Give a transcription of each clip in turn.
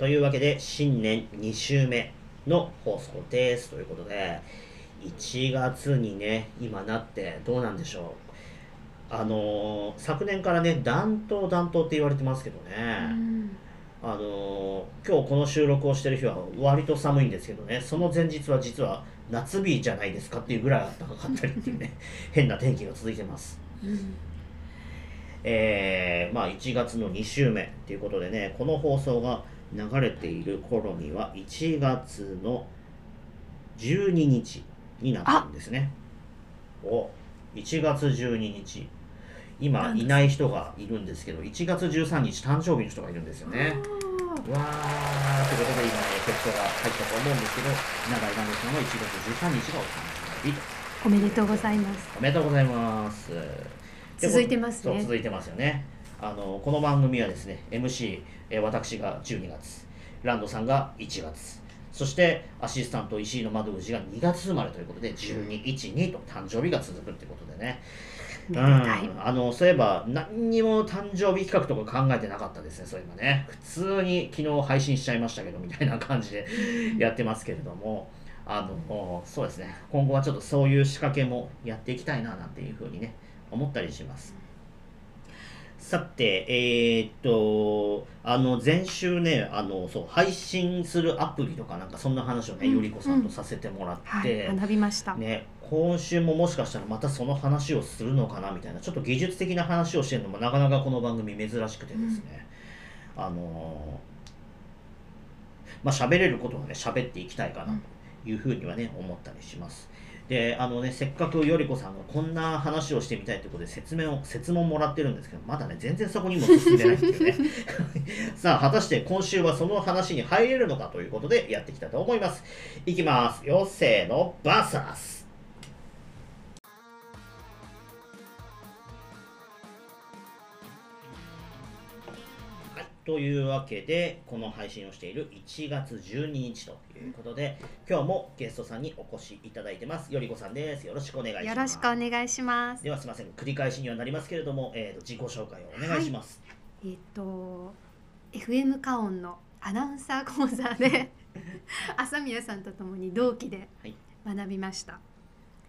というわけで新年2週目の放送です。ということで1月にね今なってどうなんでしょう。あのー昨年からね暖冬暖冬って言われてますけどね、うん。あのー今日この収録をしてる日は割と寒いんですけどね。その前日は実は夏日じゃないですかっていうぐらい暖かかったりっていうね 変な天気が続いてます。うん。えーまあ1月の2週目ということでねこの放送が流れている頃には1月の12日になったんですね。お1月12日。今いない人がいるんですけど1月13日誕生日の人がいるんですよね。わーということで今ねテストが入ったと思うんですけど永井直さんは1月13日がお誕生日と。おめでとうございます。おめでとうございます。で続いてますね。続いてますよね。あのこの番組はですね、MC、えー私が12月、ランドさんが1月、そしてアシスタント石井の窓口が2月生まれということで、12、1、2と誕生日が続くということでね。うん、はいあのそういえば何にも誕生日企画とか考えてなかったですね、そういえばね。普通に昨日配信しちゃいましたけどみたいな感じでやってますけれども、あのそうですね、今後はちょっとそういう仕掛けもやっていきたいななんていうふうにね、思ったりします。さて、えーっと、あの前週ね、あのそう配信するアプリとか、なんかそんな話をね、うんよりこさんとさせてもらって、はい、学びました。ね、今週ももしかしたらまたその話をするのかなみたいなちょっと技術的な話をしてるのもなかなかこの番組珍しくてですね、あのーまあ喋れることはね喋っていきたいかなというふうにはね思ったりしますであのねせっかくよりこさんがこんな話をしてみたいということで説明を説問もらってるんですけどまだね全然そこにも進んでないっていうね。さあ果たして今週はその話に入れるのかということでやってきたと思います。いきます。よせーのバーサス。というわけでこの配信をしている1月12日ということで今日もゲストさんにお越しいただいてます。よりこさんです。よろしくお願いします。よろしくお願いします。ではすみません。繰り返しにはなりますけれども、えー、と自己紹介をお願いします、えっと FM カオンのアナウンサー講座で 朝宮さんと共に同期ではい。学びました。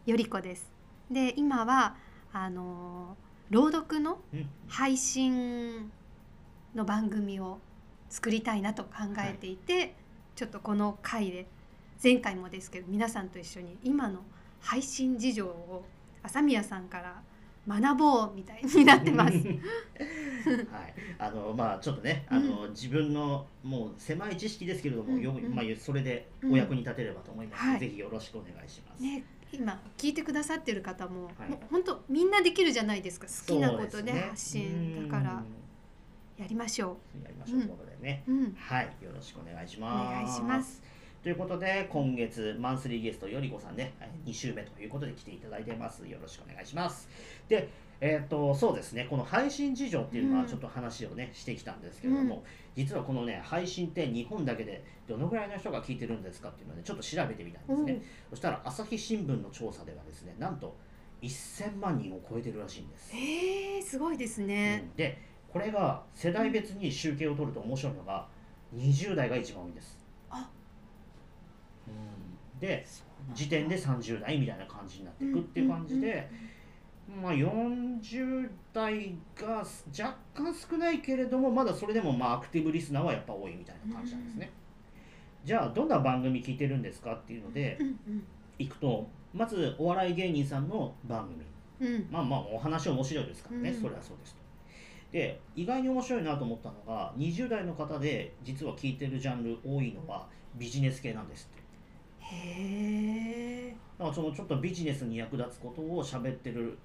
よりこです。で今はあの朗読のうん。配信の番組を作りたいなと考えていて、ちょっとこの回で前回もですけど皆さんと一緒に今の配信事情を朝宮さんから学ぼうみたいになってます。はい、あのまあちょっとね、あの自分のもう狭い知識ですけれども、ようんうん。まあそれでお役に立てればと思いますので、はい。ぜひよろしくお願いします。ね、今聞いてくださってる方も、はい。もう本当みんなできるじゃないですか。好きなことで発信、だからやりましょうんやりましょう、うんということでね、う。うん、はい、よろしくお願いします。お願いします。ということで、今月マンスリーゲストよりこさんね、2週目ということで来ていただいてます。よろしくお願いします。で、えっ、と、そうですね、この配信事情っていうのはうんちょっと話をね、してきたんですけれども、実はこのね、配信って日本だけでどのぐらいの人が聞いてるんですかっていうのをね、ちょっと調べてみたんですね。うんそしたら、朝日新聞の調査ではですね、なんと1000万人を超えてるらしいんです。えー、すごいですね。うんでこれが世代別に集計を取ると面白いのが20代が一番多いんです。あ。うん。で時点で30代みたいな感じになっていくっていう感じで、まあ、40代が若干少ないけれどもまだそれでもまあアクティブリスナーはやっぱ多いみたいな感じなんですね。じゃあどんな番組聞いてるんですかっていうのでうんうんいくとまずお笑い芸人さんの番組。うん。まあまあお話面白いですからね、うん。それはそうですと。で意外に面白いなと思ったのが20代の方で実は聞いてるジャンル多いのはビジネス系なんですってへえ。だからそのちょっとビジネスに役立つことを喋ってる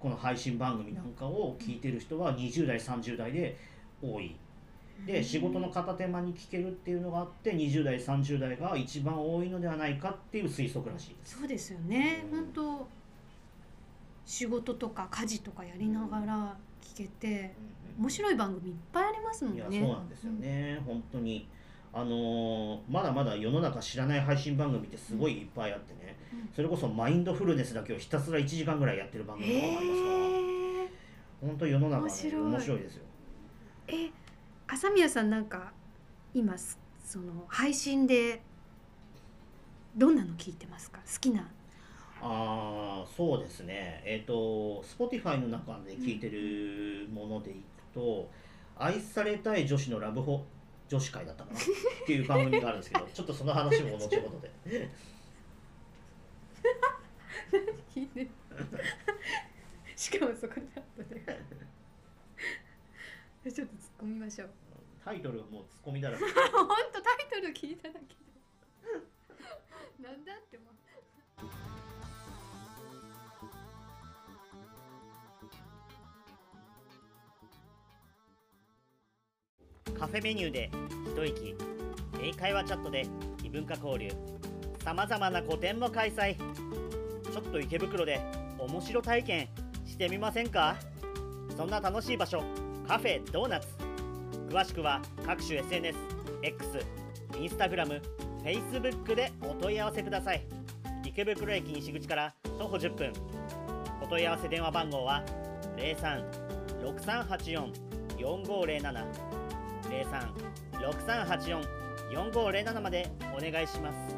この配信番組なんかを聞いてる人は20代30代で多いで仕事の片手間に聞けるっていうのがあって20代30代が一番多いのではないかっていう推測らしいですそうですよね。うん本当仕事とか家事とかやりながら聞けて面白い番組いっぱいありますもんいね。やそうなんですよね、本当に。あのーまだまだ世の中知らない配信番組ってすごいいっぱいあってね、うん。それこそマインドフルネスだけをひたすら1時間ぐらいやってる番組とかもありますから、へえ。本当世の中はね面白いですよ。え、朝宮さんなんか今すその配信でどんなの聞いてますか？好きなああそうですね。えっ、と Spotify の中で聞いてるものでいくと「愛されたい女子のラブホ女子会」だったかな？っていう番組があるんですけど ちょっとその話も後ほどで。聞いて しかもそこであったね。ちょっと突っ込みましょう。タイトルがもうツッコミだらけ。本当タイトル聞いただけで。なんだって思うカフェメニューで一息。英会話チャットで異文化交流。さまざまな個展も開催。ちょっと池袋で面白体験してみませんか？そんな楽しい場所カフェドーナツ。詳しくは各種 SNS、X、Instagram、Facebook でお問い合わせください。池袋駅西口から徒歩10分。お問い合わせ電話番号は03-6384-4507 03-6384-4507までお願いします。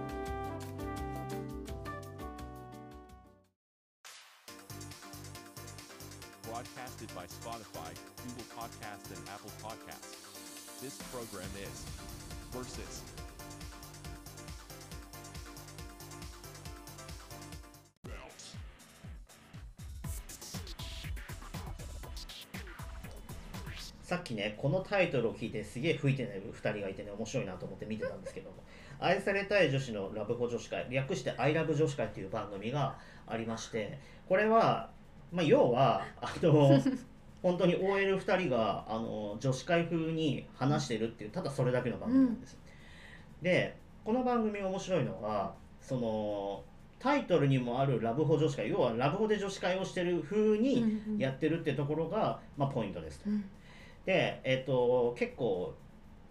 さっきねこのタイトルを聞いてすげえ吹いてない2人がいてね面白いなと思って見てたんですけども。愛されたい女子のラブホ女子会略して「アイラブ女子会」っていう番組がありましてこれは、まあ、要はあの 本当に OL2 人があの女子会風に話してるっていうただそれだけの番組なんです、でこの番組面白いのはそのタイトルにもあるラブホ女子会要はラブホで女子会をしてる風にやってるってところが、まあ、ポイントですと。うんで、えっと結構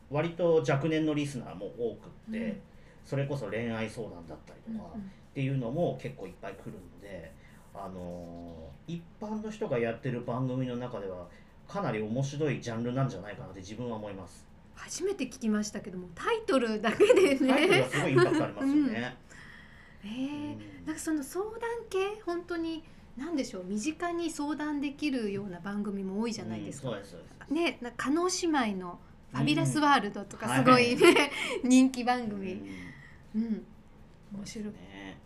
割と若年のリスナーも多くって、うん。それこそ恋愛相談だったりとかっていうのも結構いっぱい来るので、あのー一般の人がやってる番組の中ではかなり面白いジャンルなんじゃないかなって自分は思います。初めて聞きましたけどもタイトルだけでタイトルねはすごいインパクトありますよね。えーなんかその相談系本当に何でしょう身近に相談できるような番組も多いじゃないですか。うんすす。ね、な加納姉妹の「ファビュラスワールド」とうんかすごいね、人気番う組。んうん、面白い。ね。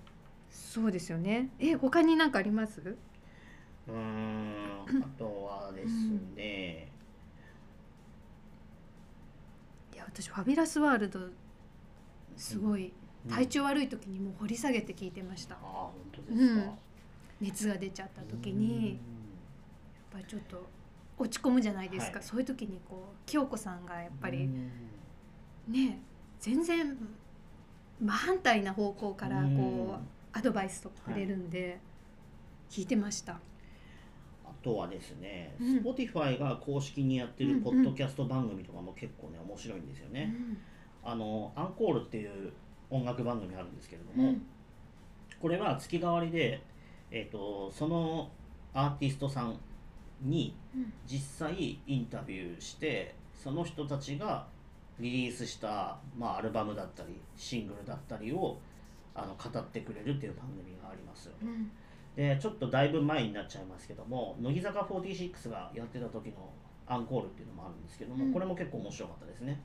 そうですよね。え、他に何かあります？うーんあとはですね、いや、私ファビュラスワールドすごいうん体調悪い時にもう掘り下げて聞いてましたあ。あ本当ですか。うん熱が出ちゃった時にやっぱりちょっと落ち込むじゃないですか。はい。そういう時にこう京子さんがやっぱりうん。ね、全然真反対な方向からこう、うんアドバイスとかくれるんで、聞いてました。あとはですね、うん。Spotify が公式にやってるポッドキャスト番組とかも結構ね面白いんですよね。あのアンコールっていう音楽番組あるんですけれども、うん。これは月替わりで、えー、とそのアーティストさんにうん。実際インタビューしてその人たちがリリースした、まあ、アルバムだったりシングルだったりをあの語ってくれるっていう番組があります。うん。でちょっとだいぶ前になっちゃいますけども乃木坂46がやってた時のアンコールっていうのもあるんですけども、うん。これも結構面白かったですね。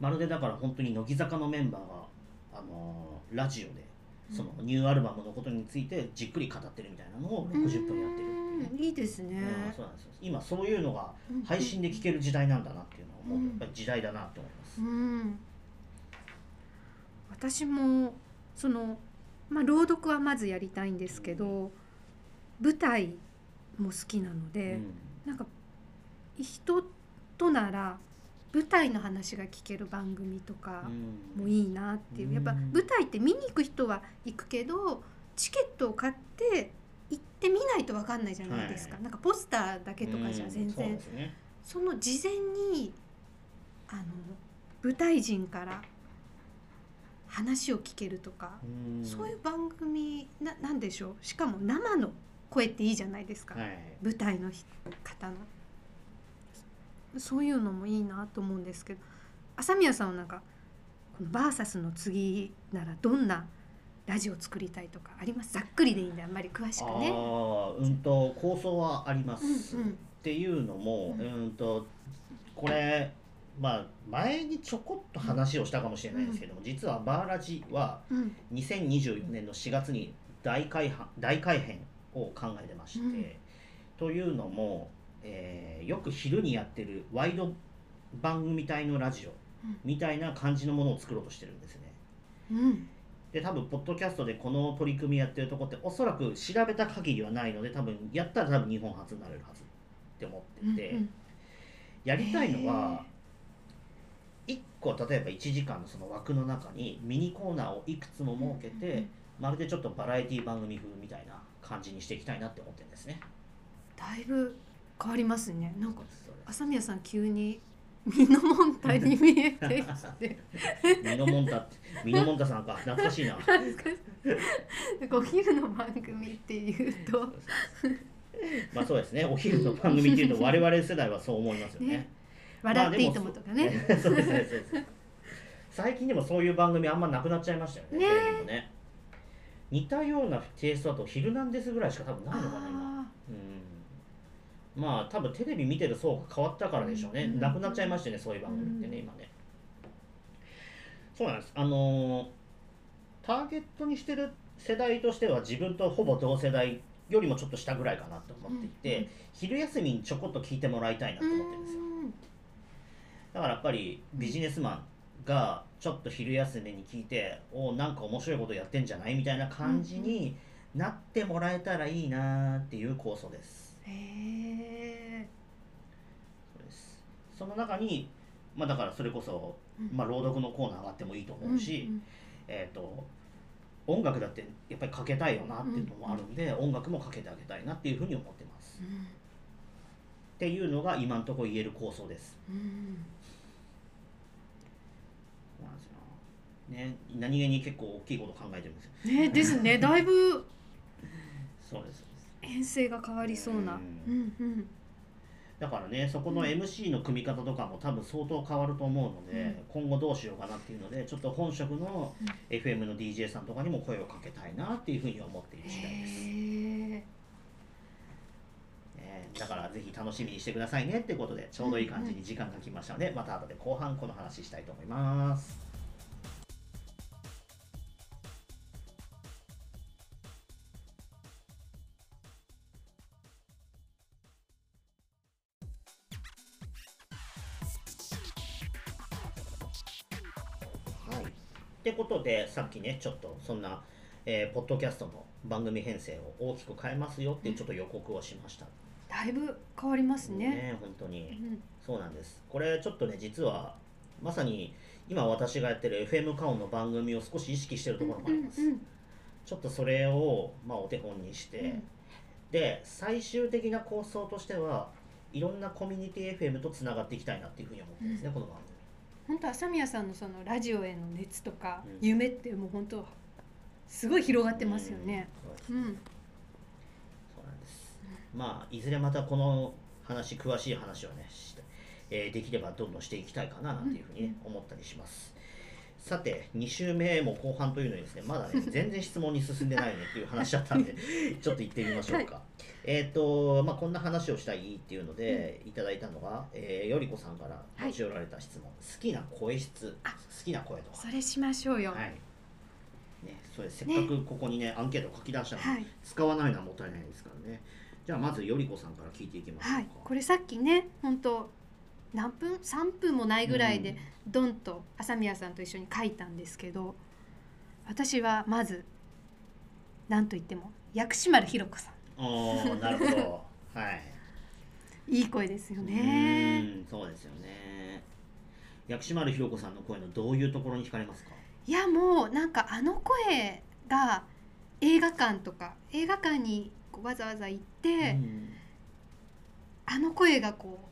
まるでだから本当に乃木坂のメンバーが、あのーラジオでそのニューアルバムのことについてじっくり語ってるみたいなのを60分やってるっていいいですね。うんそうなんですよ。今そういうのがうん。配信で聴ける時代なんだなっていうのを思う。やっぱり時代だなって思います、うん、私もその、まあ、朗読はまずやりたいんですけど舞台も好きなので、うん。なんか人となら舞台の話が聞ける番組とかうん。もいいなっていう、うん。やっぱ舞台って見に行く人は行くけどチケットを買って行ってみないと分かんないじゃないですか、はい。なんかポスターだけとかじゃ全然、ですね。その事前にあの舞台人から話を聞けるとか、うん。そういう番組ななんでしょう。しかも生の声っていいじゃないですか、はい。舞台の人方のそういうのもいいなと思うんですけど朝宮さんはなんかこのバーサスの次ならどんなラジオを作りたいとかあります？ざっくりでいいんであんまり詳しくね。ああうんと構想はあります、うんうんっていうのも、ううんん、とこれまあ前にちょこっと話をしたかもしれないですけども、実はバーラジはうん。2024年の4月に大改版大改編を考えてまして、うん。というのも、えーよく昼にやってるワイド番組帯のラジオうん。みたいな感じのものを作ろうとしてるんですね。うん。で多分ポッドキャストでこの取り組みやってるとこっておそらく調べた限りはないので多分やったら多分日本初になれるはずって思ってて、うんやりたいのは1個例えば1時間のその枠の中にミニコーナーをいくつも設けて、うんうんうん。まるでちょっとバラエティ番組風みたいな感じにしていきたいなって思ってるんですね。だいぶ変わりますね。なんか朝宮さん急にミノモンタに見えてきて。ミノモンタミノモンタさんか。懐かしいな。お昼の番組っていうと。まあそうですね。お昼の番組っていうと我々世代はそう思いますよね。ね。笑っていいともとかね。まあそうですね。最近でもそういう番組あんまなくなっちゃいましたよね。ねね似たようなテイストだと「ヒルナンデス」ぐらいしか多分ないのかな今まあ多分テレビ見てる層が変わったからでしょうね、うん。なくなっちゃいましたねそういう番組ってね、うん。今ね。そうなんです。あのーターゲットにしてる世代としては自分とほぼ同世代よりもちょっと下ぐらいかなと思っていて、うん。うん昼休みにちょこっと聞いてもらいたいなとー思ってるんですよ。うんだからやっぱりビジネスマンがちょっと昼休みに聞いておなんか面白いことやってんじゃないみたいな感じになってもらえたらいいなっていう構想です。へえそうです。その中に、まあ、だからそれこそ、うん。まあ、朗読のコーナーがあってもいいと思うし、うんえー、と音楽だってやっぱりかけたいよなっていうのもあるんで、音楽もかけてあげたいなっていうふうに思ってます。うん。っていうのが今のところ言える構想です。うんそうなんですよ。ね、何気に結構大きいこと考えてるんですよ。ねですね。だいぶ。そうです。編成が変わりそうな。ううんうん。だからねそこの MC の組み方とかも多分相当変わると思うので、うん。今後どうしようかなっていうのでちょっと本職のうん。FM の DJ さんとかにも声をかけたいなっていうふうに思っている次第です、ねだからぜひ楽しみにしてくださいねってことでちょうどいい感じに時間が来ましたのでまた後で後半この話したいと思いますことで、さっきね、ちょっとそんな、えーポッドキャストの番組編成を大きく変えますよっていうちょっと予告をしました。だいぶ変わりますね。本当に。うんそうなんです。これちょっとね、実は、まさに今私がやってる FM カオンの番組を少し意識してるところもあります。うんうんちょっとそれを、まあ、お手本にして、うんで、最終的な構想としては、いろんなコミュニティ FM とつながっていきたいなっていうふうに思ってるんですね、この番組。本当朝宮さんのそのラジオへの熱とかうん夢ってもう本当すごい広がってますよね。うん。そうですうん。そうなんです。まあいずれまたこの話詳しい話をねして、えーできればどんどんしていきたいかななんていうふうにね、思ったりします。さて2週目も後半というのにですねまだね 全然質問に進んでないねっていう話だったんで ちょっと行ってみましょうか。えっ、とまあこんな話をしたいっていうので、いただいたのが、えーよりこさんから持ち寄られた質問、好きな声質あ好きな声とはそれしましょうよ。はい。ね、それせっかくここにねアンケートを書き出したのに、はい使わないのはもったいないですからね。じゃあまずよりこさんから聞いていきましょうか。はい。これさっきね本当何分？3分もないぐらいでドンと朝宮さんと一緒に書いたんですけど私はまず何と言っても薬師丸ひろ子さんおーなるほど。はい。いい声ですよね。うん、そうですよね。薬師丸ひろ子さんの声のどういうところに惹かれますか？いやもうなんかあの声が映画館とか映画館にわざわざ行って、うんあの声がこう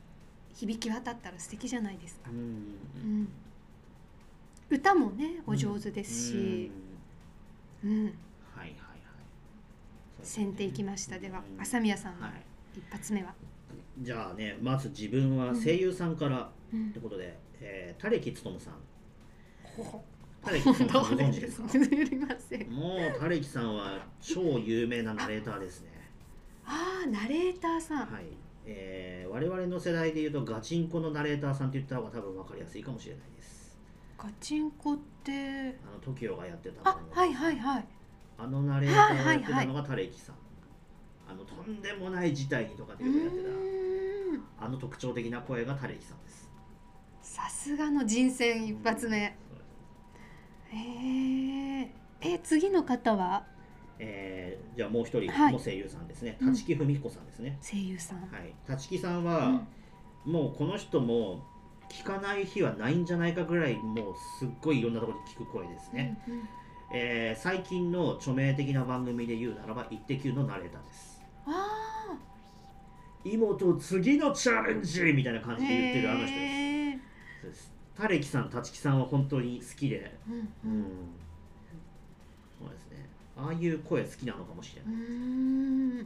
響き渡ったら素敵じゃないですか。う、ん。うん、歌もねお上手ですし、うん。うん。はいはいはい。選定いきました。ではうん。朝宮さんのはい。一発目は、じゃあねまず自分は声優さんからうん。ってことで、えー、タレキツトムさん。ほタレキツトムさんご存知ですか？すみません。もうタレキさんは超有名なナレーターですね。ああナレーターさん、はい、えー、我々の世代でいうとガチンコのナレーターさんって言った方が多分分かりやすいかもしれないです。ガチンコってあの TOKIO がやってたあはいはいはい。あのナレーターをやってたのがタレキさん、あのとんでもない事態にとかでうよくやってーん。たあの特徴的な声がタレキさんです。さすがの人選一発目。へええ次の方は？えー、じゃあもう一人はい。も声優さんですね、うん。立木文彦さんですね、声優さん、はい、立木さんうはん、もうこの人も聞かない日はないんじゃないかぐらいもうすっごいいろんなところで聞く声ですね、うんうん。えー最近の著名的な番組で言うならば「イッテ Q!」のナレーターです。あ妹次のチャレンジみたいな感あじで言ってるあの人です。へー。です。タレキさん立木さんは本当に好きで。うんううんん。そうですねああいう声好きなのかもしれうない、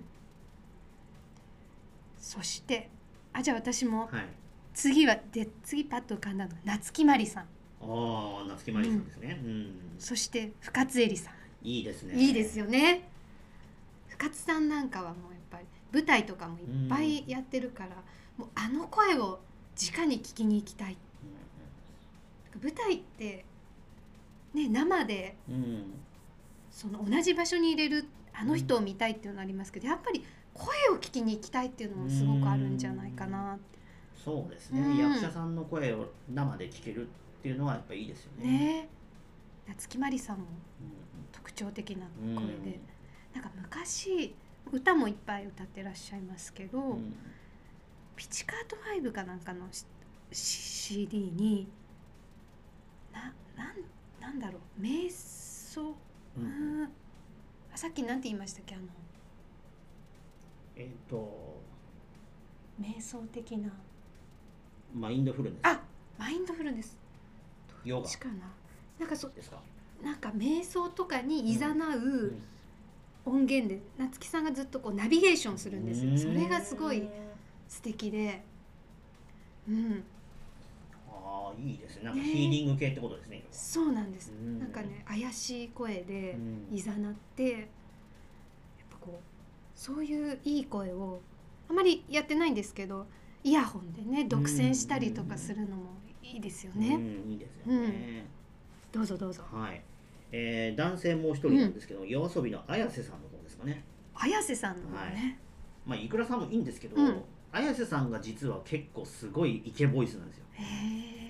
そしてあじゃあ私もはい。次はで次パッと浮かんだのが夏木マリさん。ああ夏木マリさんですね。うん、そして深津絵里さん。いいですね。いいですよね。深津さんなんかはもうやっぱり舞台とかもいっぱいやってるから、もうあの声を直に聞きに行きたい。舞台ってね生でうんうんその同じ場所に入れるあの人を見たいっていうのありますけど、やっぱり声を聞きに行きたいっていうのもすごくあるんじゃないかなそうですね、うん。役者さんの声を生で聞けるっていうのはやっぱいいですよね。ね。夏木マリさんもうん特徴的なうん。声で、なんか昔歌もいっぱい歌ってらっしゃいますけど、うん。ピチカート5かなんかのし CD にななんなんだろう。瞑想ううん。んあさっきなんて言いましたっけ？あの。えっ、と。瞑想的な。マインドフルネス。あマインドフルネス。ヨガ。しかな。なんかそですか、なんか瞑想とかにいざなううん。音源で夏木さんがずっとこうナビゲーションするんですよ。それがすごい素敵で。うんいいですね。なんかねヒーリング系ってことですねそうなんです。うん。なんかね怪しい声でうん。いざなってやっぱこうそういういい声をあまりやってないんですけどイヤホンでね独占したりとかするのもいいですよね、うん。いいですよね、どうぞどうぞ。はい、えー男性もう一人なんですけど、夜遊びの綾瀬さんの方ですかね。綾瀬さんの方ね、まあいくらさんもいいんですけど、うん。綾瀬さんが実は結構すごいイケボイスなんですよ。へえ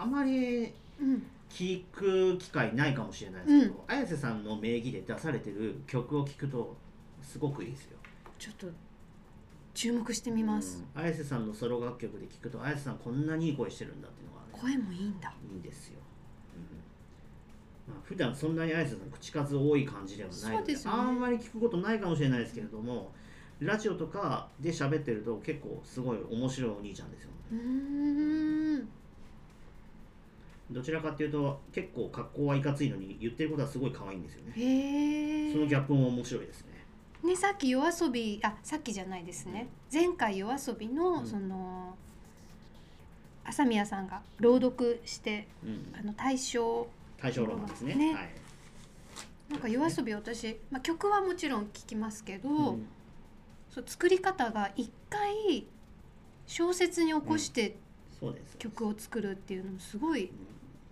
あまりうん聞く機会ないかもしれないですけど、綾瀬さんの名義で出されてる曲を聞くとすごくいいですよ。ちょっと注目してみます、うん。綾瀬さんのソロ楽曲で聞くと綾瀬さんこんなにいい声してるんだっていうのが、ね、声もいいんだ。いいんですよ、うん。まあ、普段そんなに綾瀬さん口数多い感じではないのでね。あんまり聞くことないかもしれないですけれどもラジオとかで喋ってると結構すごい面白いお兄ちゃんですようーんどちらかっていうと結構格好はいかついのに言ってることはすごい可愛いんですよね。そのギャップも面白いですね。ねさっき夜遊びあさっきじゃないですね。前回夜遊びの、うん。その朝宮さんが朗読してうん。あの大正大正ロマンですね。ね。はい。なんか夜遊び私、まあ、曲はもちろん聴きますけど、うん。そう作り方が一回小説に起こしてそうです。曲を作るっていうのもすごい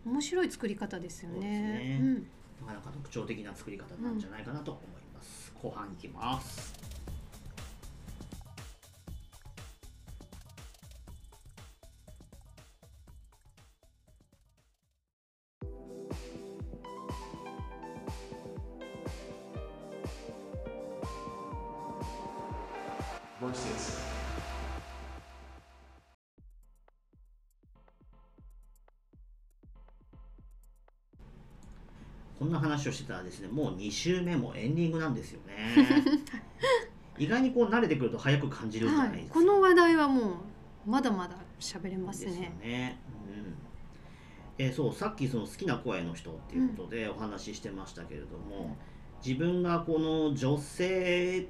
面白い作り方ですよね。ね。うん。なかなか特徴的な作り方なんじゃないかなと思います、後半いきます「話をしてたらですねもう2週目もエンディングなんですよね。意外にこう慣れてくると早く感じるんじゃはい、ないですか、この話題はもうまだまだ喋れますですよね。ね、うん。えーそうさっきその好きな声の人っていうことでお話ししてましたけれども、自分がこの女性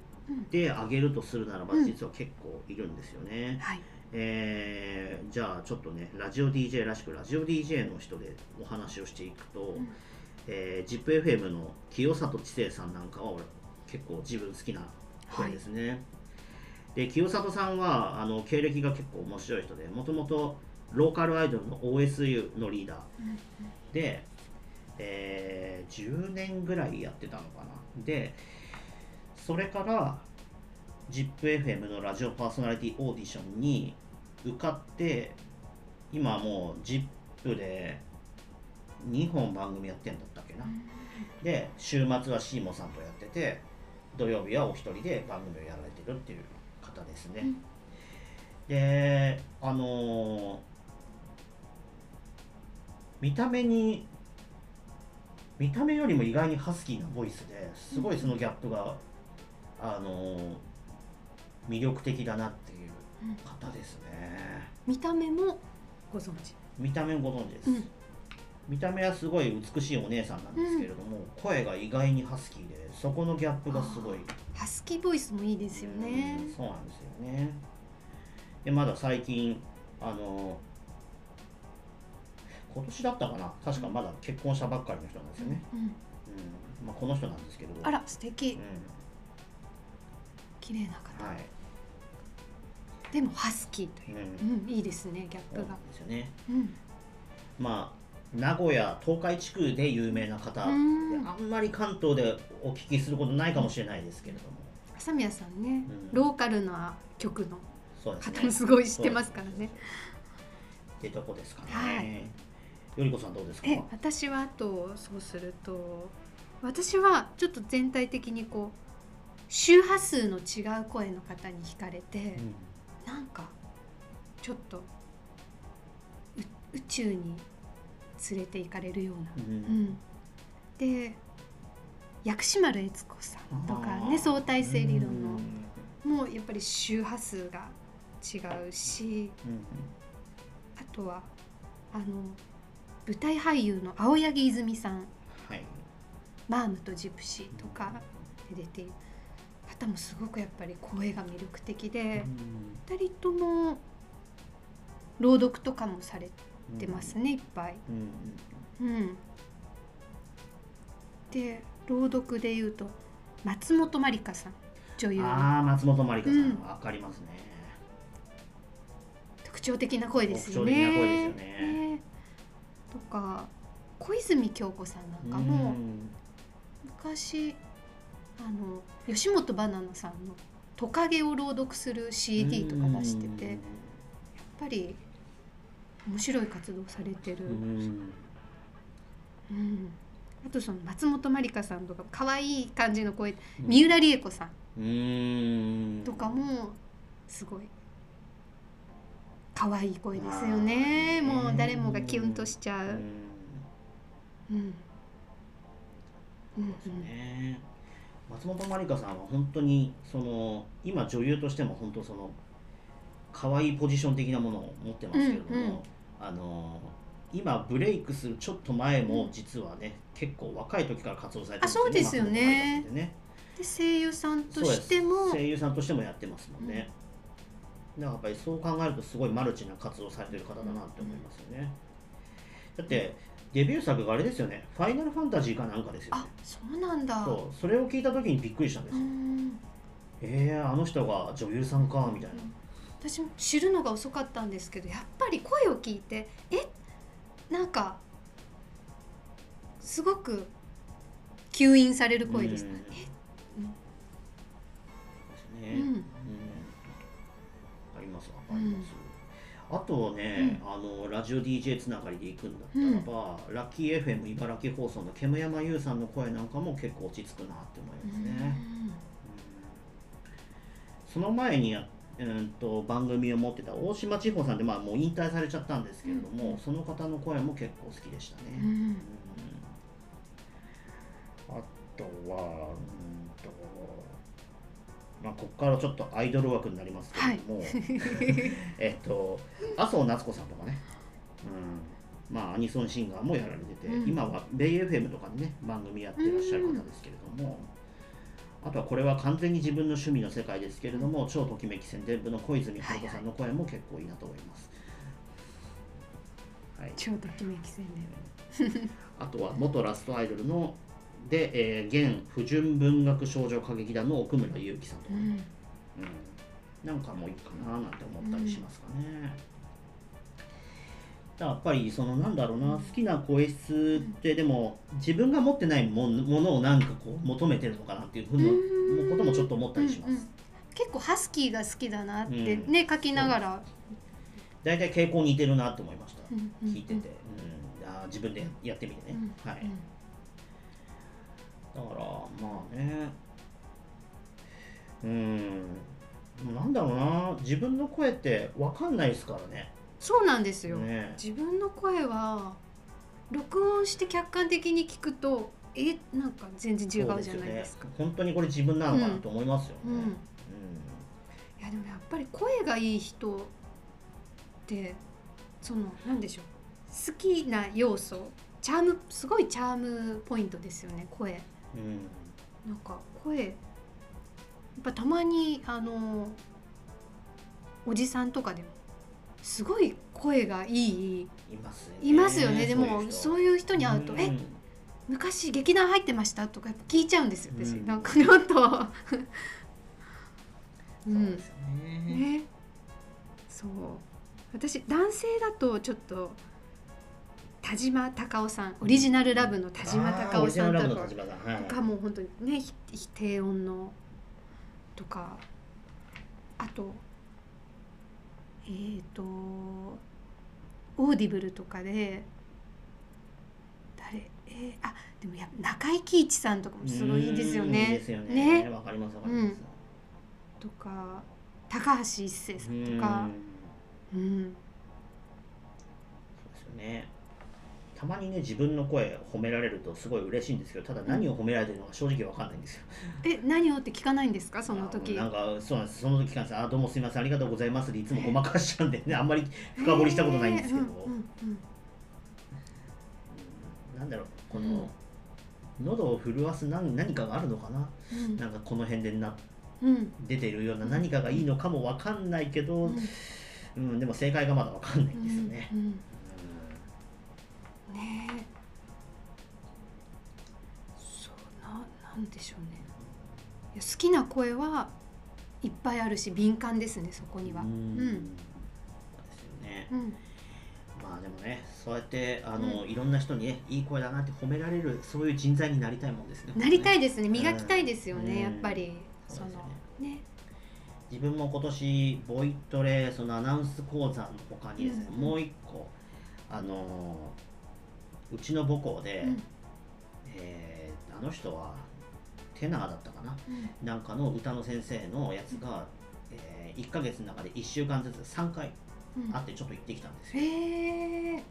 で上げるとするならばうん。実は結構いるんですよね、はい。えーじゃあちょっとねラジオ DJ らしくラジオ DJ の人でお話をしていくと、んえー、ZIPFM の清里知世さんなんかは俺結構自分好きな声ですね、で清里さんはあの経歴が結構面白い人でもともとローカルアイドルの OSU のリーダー。で、えー10年ぐらいやってたのかな。でそれから ZIPFM のラジオパーソナリティオーディションに受かって今はもう ZIP で2本番組やってんだったっけな、で週末はシーモさんとやってて土曜日はお一人で番組をやられてるっていう方ですね、うん。であのー見た目に見た目よりも意外にハスキーなボイスですごいそのギャップが、あのー魅力的だなっていう方ですね。見た目もご存知。見た目もご存知です、うん見た目はすごい美しいお姉さんなんですけれども、声が意外にハスキーでそこのギャップがすごい。ハスキーボイスもいいですよね。うんそうなんですよね。でまだ最近あの今年だったかな？確かまだ結婚したばっかりの人なんですよね、うんうん。まあ、この人なんですけど。あら素敵。うん。綺麗な方。はい、でもハスキーとう、いう。ん。うんいいですねギャップが。ですよね。うん。まあ名古屋東海地区で有名な方あんまり関東でお聞きすることないかもしれないですけれども。朝宮さんねうん。ローカルな曲の方もすごい知ってますからね。ってとこですかね、はい。よりこさんどうですか？え私はあとそうすると私はちょっと全体的にこう周波数の違う声の方に惹かれて、なんかちょっとう宇宙に連れて行かれるような、うん。うん、で薬師丸悦子さんとかね相対性理論うん。のもうやっぱり周波数が違うしうん。あとはあの舞台俳優の青柳泉さん。はい「マームとジプシー」とかで出ている。方もすごくやっぱり声が魅力的で2人とも朗読とかもされてますねいっぱい。うんうん、で朗読で言うと松本まりかさん女優の。ああ松本まりかさん。うん。わかりますね。特徴的な声ですよね。特徴的な声ですよね。ねとか小泉京子さんなんかもうん。昔あの吉本ばななさんの「トカゲ」を朗読する CD とか出しててやっぱり面白い活動されてる、うん。あとその松本まりかさんとか可愛い感じの声。うん。三浦理恵子さん。うん。とかもすごい。可愛い声ですよね。もう誰もがキュンとしちゃう。ん。う、うんうん。うんですね。松本まりかさんは本当にその今女優としても本当その可愛いポジション的なものを持ってますけれども、あの今ブレイクするちょっと前も実はね、結構若い時から活動されてるんあそうですよね。松本まりかさんってね。で声優さんとそうです。しても声優さんとしてもやってますもんね、だからやっぱりそう考えるとすごいマルチな活動されてる方だなって思いますよね、だってデビュー作があれですよね「ファイナルファンタジー」かなんかですよね。あそうなんだ。そう。それを聞いた時にびっくりしたんですうよ、ん。えー、あの人が女優さんかみたいな、私も知るのが遅かったんですけどやっぱり声を聞いてえ？なんかすごく吸引される声です。ねうん。え？ですね、うん。わかりますわかります、あとね、あのラジオ DJ つながりで行くんだったらば、ラッキー FM 茨城放送の煙山優さんの声なんかも結構落ち着くなって思いますね、うん。その前にやうんと番組を持ってた大島千穂さんで、まあ、もう引退されちゃったんですけれども、うん。その方の声も結構好きでしたね、うん。うん。あとはうんとまあここからちょっとアイドル枠になりますけれども、えっと麻生夏子さんとかね、うん、まあアニソンシンガーもやられてて、うん。今はベイ FM とかでね番組やってらっしゃる方ですけれども、あとはこれは完全に自分の趣味の世界ですけれども、超ときめき宣伝部の小泉春子さんの声も結構いいなと思います。はい、超ときめき宣伝あとは元ラストアイドルので、えー現不純文学少女歌劇団の奥村祐希さんとか。ね、うん。うん。なんかもいいかななんて思ったりしますかね。やっぱりそのなんだろうな好きな声質ってでも自分が持ってないものをなんかこう求めてるのかなっていうふううん。なこともちょっと思ったりしまうんうんす。結構ハスキーが好きだなってうん。ね、書きながら、大体傾向似てるなって思いました。うんうん聞いてて、うん、あー自分でやってみてね。うんはい。だからまあね。うん。なんだろうな。自分の声って分かんないですからねそうなんですよ、ね。自分の声は録音して客観的に聞くとえなんか全然違うじゃないですか。ね。本当にこれ自分なのかなと思いますよね、うん。いやでもやっぱり声がいい人ってそのなんでしょう。好きな要素チャームすごいチャームポイントですよね声。うんうん。なんか声やっぱたまにあのおじさんとかでもすごい声がいい。いますよね。いますよねでもそういう人に会うと「ん。え昔劇団入ってました?」とか聞いちゃうんですよ私、うん。なんかちょっと。う そうんですよね。ね。そう。私男性だとちょっと田島隆夫さんオリジナルラブの田島隆夫さんとか。はいとかもう本当にね低音のとか。あとえっ、ー、と Audible とかで誰？えー、あでもや中井貴一さんとかもすごいいいですようんいいねですよね。ね？わかりますわかります。とか高橋一生さんとか。うん。うん。そうですよねたまにね自分の声褒められるとすごい嬉しいんですけどただ何を褒められてるのか正直わかんないんですよ。え何をって聞かないんですか？その時。あなんかそうなんです。その時からさあどうもすみません。ありがとうございますでいつもごまかしちゃうんでねあんまり深掘りしたことないんですけど、えーうんうんなんだろうこの、喉を震わす何何かがあるのかな？うん。なんかこの辺でなうん。うん出てるような何かがいいのかもわかんないけど、うん。うん、でも正解がまだわかんないんですよね。うんうんうんね。えそうななんでしょうね。好きな声はいっぱいあるし敏感ですねそこには。うん。ですよね。うん。まあでもねそうやってあの、ういろんな人にねいい声だなって褒められるそういう人材になりたいもんですね。なりたいでですね。磨きたいですよね、うん。やっぱり。そのね。自分も今年ボイトレそのアナウンス講座の他にですね、うんもう一個あのうちの母校で、うん。えーあの人はテナーだったかな。うん。なんかの歌の先生のやつが、え1ヶ月の中で1週間ずつ3回うん。会ってちょっと行ってきたんですよ。へえ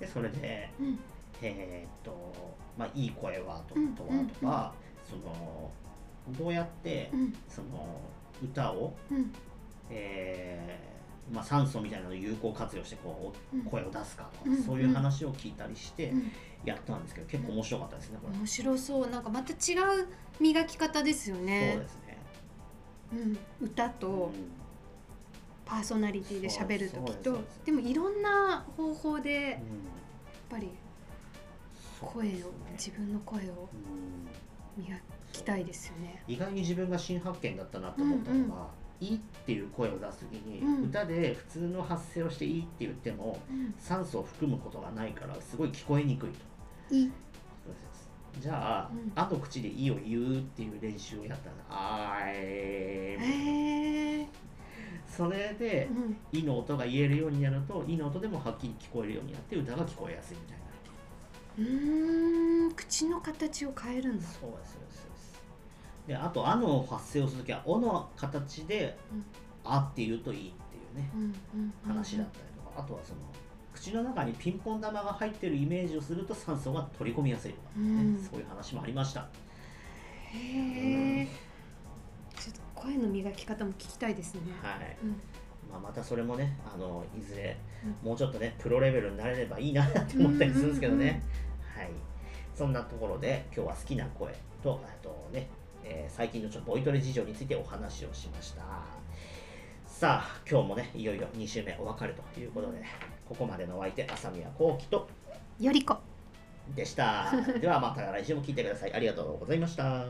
でそれで、うん。えーっとまあ、いい声はとうんとはとか、そのどうやって、うん。その歌を、うん。えーまあ、酸素みたいなのを有効活用してこううん。声を出すかとか、うん。そういう話を聞いたりしてうん。やったんですけど結構面白かったですねこれ。面白そう。なんかまた違う磨き方ですよそうねですね。うん、歌とうん。パーソナリティで喋る時とでもいろんな方法でやっうんぱり声を自分の声をうん。磨きたいですよね。意外に自分が新発見だったなと思ったのが、いいっていう声を出す時に、うん。歌で普通の発声をしていいって言ってもうん。酸素を含むことがないからすごい聞こえにくいと。いい。じゃあ、うん。あの口で「い」を言うっていう練習をやったら「あーえーそれでうん「い」の音が言えるようになると「い」の音でもはっきり聞こえるようになって歌が聞こえやすいみたいな。うーん口の形を変えるんだ。そうですそうですであと「あ」の発声をするときは「お」の形でうん「あ」って言うといいっていうね。うんうんうん話だったりとか。あとはその口の中にピンポン玉が入ってるイメージをすると酸素が取り込みやすいとかね、うん。そういう話もありました。へえ。ちょっと声の磨き方も聞きたいですね。はい。うん。まあ、またそれもねあのいずれうもうちょっとねプロレベルになれればいいなって思ったりするんですけどね、はい。そんなところで今日は好きな声とあとね、えー最近のちょっとボイトレ事情についてお話をしました。さあ今日もねいよいよ2週目お別れということでここまでのお相手朝宮幸輝とよりこ。でした。ではまた来週も聞いてください。ありがとうございました